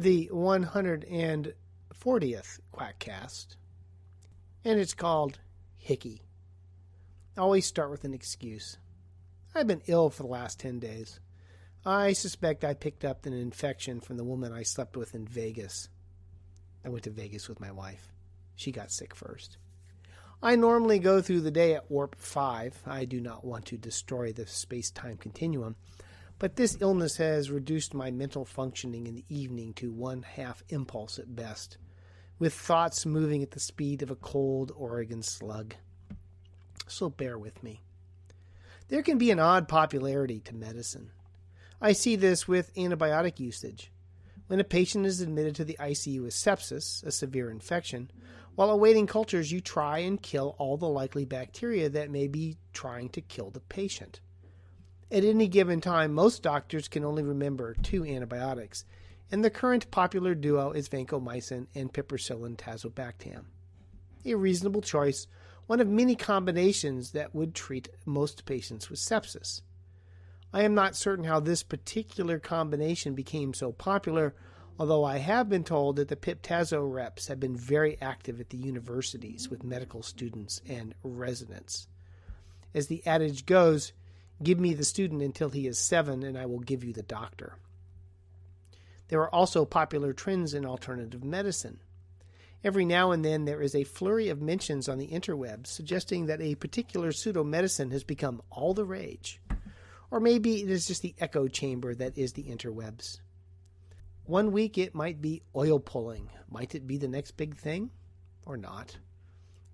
the 140th Quackcast, and it's called Hickey. I Always start with an excuse. I've been ill for the last 10 days. I suspect I picked up an infection from the woman I slept with in Vegas. I went to Vegas with my wife. She got sick first. I normally go through the day at warp 5. I do not want to destroy the space time continuum, but this illness has reduced my mental functioning in the evening to one half impulse at best, with thoughts moving at the speed of a cold Oregon slug. So bear with me. There can be an odd popularity to medicine. I see this with antibiotic usage. When a patient is admitted to the ICU with sepsis, a severe infection, while awaiting cultures, you try and kill all the likely bacteria that may be trying to kill the patient. At any given time, most doctors can only remember two antibiotics, and the current popular duo is vancomycin and piperacillin tazobactam. A reasonable choice, one of many combinations that would treat most patients with sepsis. I am not certain how this particular combination became so popular, although I have been told that the Pip-Tazo reps have been very active at the universities with medical students and residents. As the adage goes, Give me the student until he is seven, and I will give you the doctor. There are also popular trends in alternative medicine. Every now and then there is a flurry of mentions on the interwebs suggesting that a particular pseudo medicine has become all the rage. Or maybe it is just the echo chamber that is the interwebs. One week it might be oil pulling. Might it be the next big thing? Or not?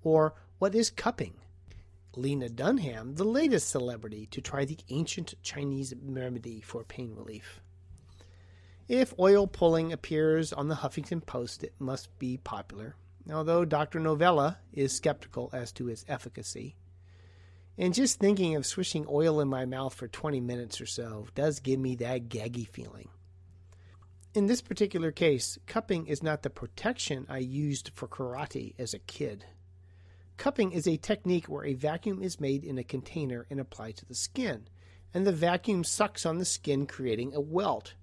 Or what is cupping? Lena Dunham, the latest celebrity to try the ancient Chinese remedy for pain relief. If oil pulling appears on the Huffington Post, it must be popular, although Dr. Novella is skeptical as to its efficacy. And just thinking of swishing oil in my mouth for 20 minutes or so does give me that gaggy feeling. In this particular case, cupping is not the protection I used for karate as a kid. Cupping is a technique where a vacuum is made in a container and applied to the skin, and the vacuum sucks on the skin, creating a welt.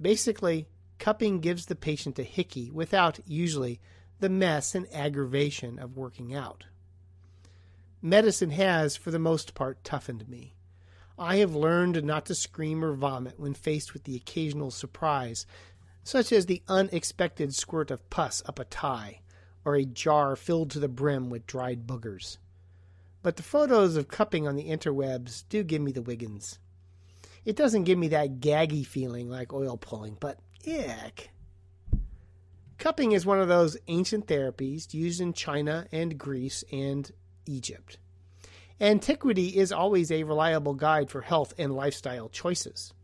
Basically, cupping gives the patient a hickey without, usually, the mess and aggravation of working out. Medicine has, for the most part, toughened me. I have learned not to scream or vomit when faced with the occasional surprise, such as the unexpected squirt of pus up a tie or a jar filled to the brim with dried boogers. But the photos of cupping on the interwebs do give me the Wiggins. It doesn't give me that gaggy feeling like oil pulling, but ick. Cupping is one of those ancient therapies used in China and Greece and Egypt. Antiquity is always a reliable guide for health and lifestyle choices.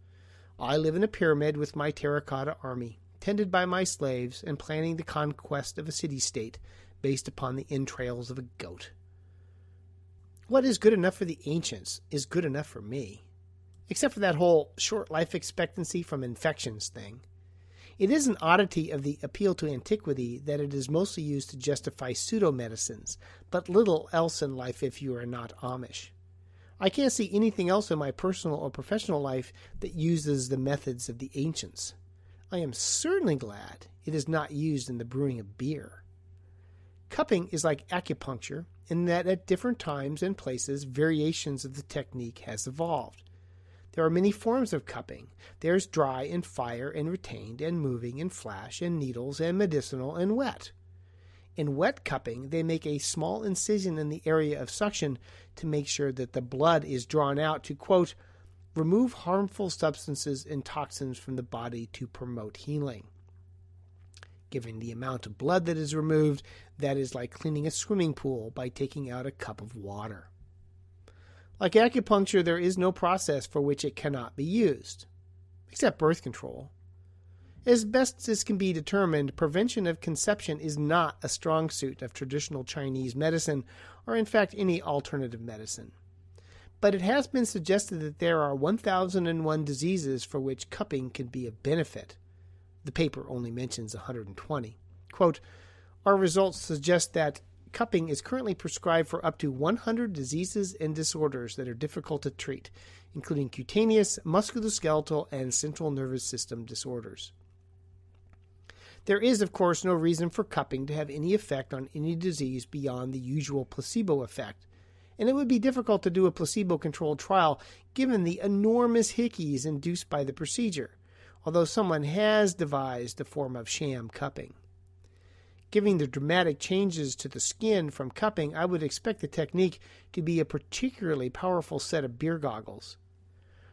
I live in a pyramid with my terracotta army tended by my slaves, and planning the conquest of a city state based upon the entrails of a goat. What is good enough for the ancients is good enough for me, except for that whole short life expectancy from infections thing. It is an oddity of the appeal to antiquity that it is mostly used to justify pseudo medicines, but little else in life if you are not Amish. I can't see anything else in my personal or professional life that uses the methods of the ancients. I am certainly glad it is not used in the brewing of beer. Cupping is like acupuncture in that at different times and places variations of the technique has evolved. There are many forms of cupping. There's dry and fire and retained and moving and flash and needles and medicinal and wet. In wet cupping, they make a small incision in the area of suction to make sure that the blood is drawn out to, quote, remove harmful substances and toxins from the body to promote healing. Given the amount of blood that is removed, that is like cleaning a swimming pool by taking out a cup of water. Like acupuncture, there is no process for which it cannot be used, except birth control. As best as can be determined, prevention of conception is not a strong suit of traditional Chinese medicine, or in fact any alternative medicine but it has been suggested that there are 1001 diseases for which cupping can be of benefit. The paper only mentions 120. Quote, Our results suggest that cupping is currently prescribed for up to 100 diseases and disorders that are difficult to treat, including cutaneous, musculoskeletal, and central nervous system disorders. There is, of course, no reason for cupping to have any effect on any disease beyond the usual placebo effect, and it would be difficult to do a placebo controlled trial given the enormous hickeys induced by the procedure, although someone has devised a form of sham cupping. Given the dramatic changes to the skin from cupping, I would expect the technique to be a particularly powerful set of beer goggles.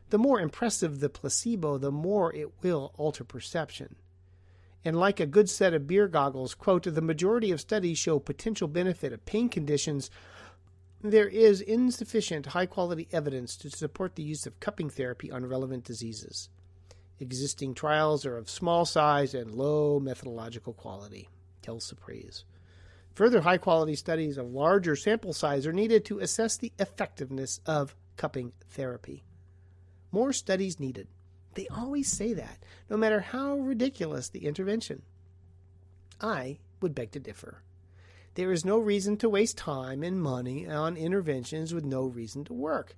The more impressive the placebo, the more it will alter perception. And like a good set of beer goggles, quote, the majority of studies show potential benefit of pain conditions. There is insufficient high quality evidence to support the use of cupping therapy on relevant diseases. Existing trials are of small size and low methodological quality, Surprise. Further high quality studies of larger sample size are needed to assess the effectiveness of cupping therapy. More studies needed. They always say that, no matter how ridiculous the intervention. I would beg to differ. There is no reason to waste time and money on interventions with no reason to work.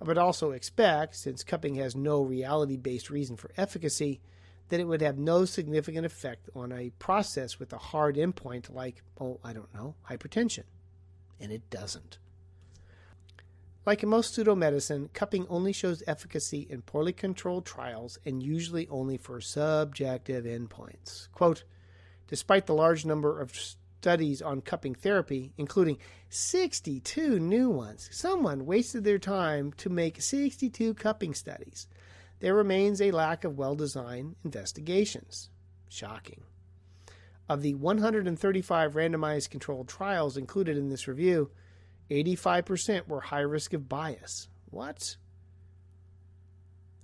I would also expect, since cupping has no reality based reason for efficacy, that it would have no significant effect on a process with a hard endpoint like, oh, I don't know, hypertension. And it doesn't. Like in most pseudomedicine, cupping only shows efficacy in poorly controlled trials and usually only for subjective endpoints. Quote, Despite the large number of studies on cupping therapy, including 62 new ones, someone wasted their time to make 62 cupping studies. There remains a lack of well designed investigations. Shocking. Of the 135 randomized controlled trials included in this review, 85% were high risk of bias. What?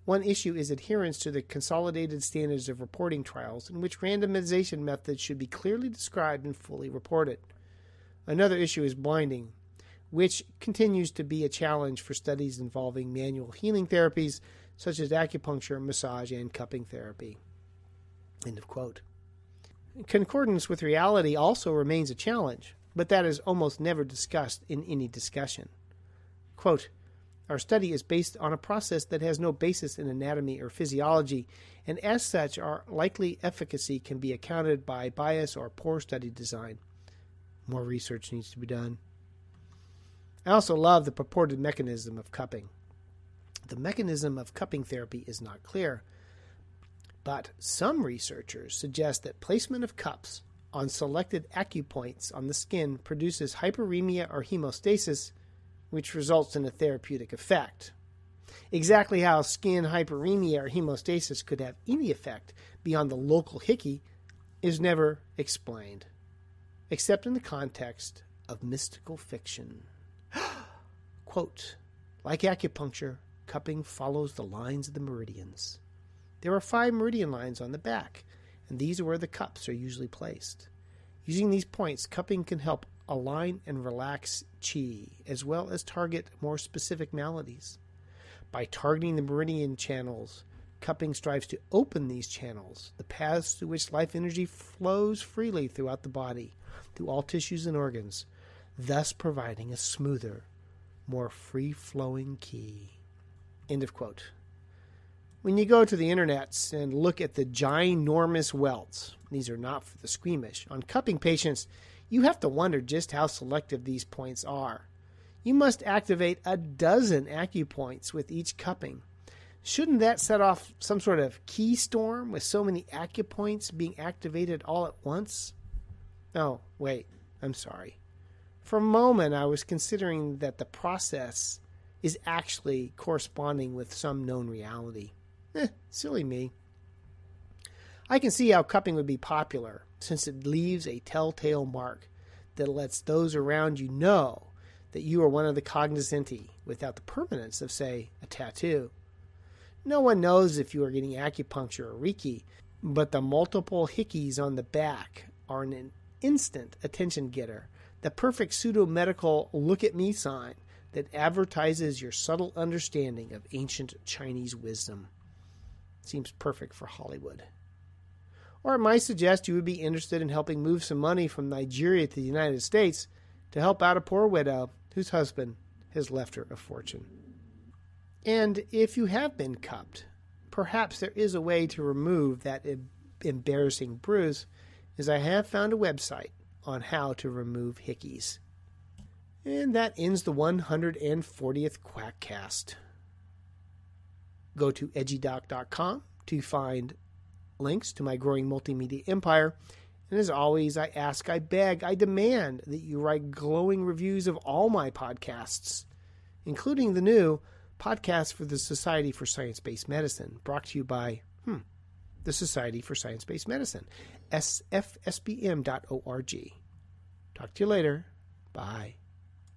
One issue is adherence to the consolidated standards of reporting trials, in which randomization methods should be clearly described and fully reported. Another issue is blinding, which continues to be a challenge for studies involving manual healing therapies such as acupuncture, massage, and cupping therapy. End of quote. Concordance with reality also remains a challenge but that is almost never discussed in any discussion. Quote, our study is based on a process that has no basis in anatomy or physiology, and as such, our likely efficacy can be accounted by bias or poor study design. More research needs to be done. I also love the purported mechanism of cupping. The mechanism of cupping therapy is not clear, but some researchers suggest that placement of cups on selected acupoints on the skin produces hyperemia or hemostasis, which results in a therapeutic effect. Exactly how skin hyperemia or hemostasis could have any effect beyond the local hickey is never explained, except in the context of mystical fiction. Quote, like acupuncture, cupping follows the lines of the meridians. There are five meridian lines on the back and these are where the cups are usually placed. Using these points, cupping can help align and relax chi, as well as target more specific maladies. By targeting the meridian channels, cupping strives to open these channels, the paths through which life energy flows freely throughout the body, through all tissues and organs, thus providing a smoother, more free flowing ki. End of quote when you go to the internets and look at the ginormous welts, these are not for the squeamish, on cupping patients, you have to wonder just how selective these points are. You must activate a dozen acupoints with each cupping. Shouldn't that set off some sort of key storm with so many acupoints being activated all at once? Oh, wait, I'm sorry. For a moment, I was considering that the process is actually corresponding with some known reality. Eh, silly me. I can see how cupping would be popular, since it leaves a telltale mark that lets those around you know that you are one of the cognoscenti without the permanence of, say, a tattoo. No one knows if you are getting acupuncture or Reiki, but the multiple hickeys on the back are an instant attention getter, the perfect pseudo medical look at me sign that advertises your subtle understanding of ancient Chinese wisdom. Seems perfect for Hollywood. Or it might suggest you would be interested in helping move some money from Nigeria to the United States to help out a poor widow whose husband has left her a fortune. And if you have been cupped, perhaps there is a way to remove that embarrassing bruise as I have found a website on how to remove hickeys. And that ends the 140th Quackcast. Go to edzydoc.com to find links to my growing multimedia empire. And as always, I ask, I beg, I demand that you write glowing reviews of all my podcasts, including the new podcast for the Society for Science Based Medicine, brought to you by hmm, the Society for Science Based Medicine, sfsbm.org. Talk to you later. Bye.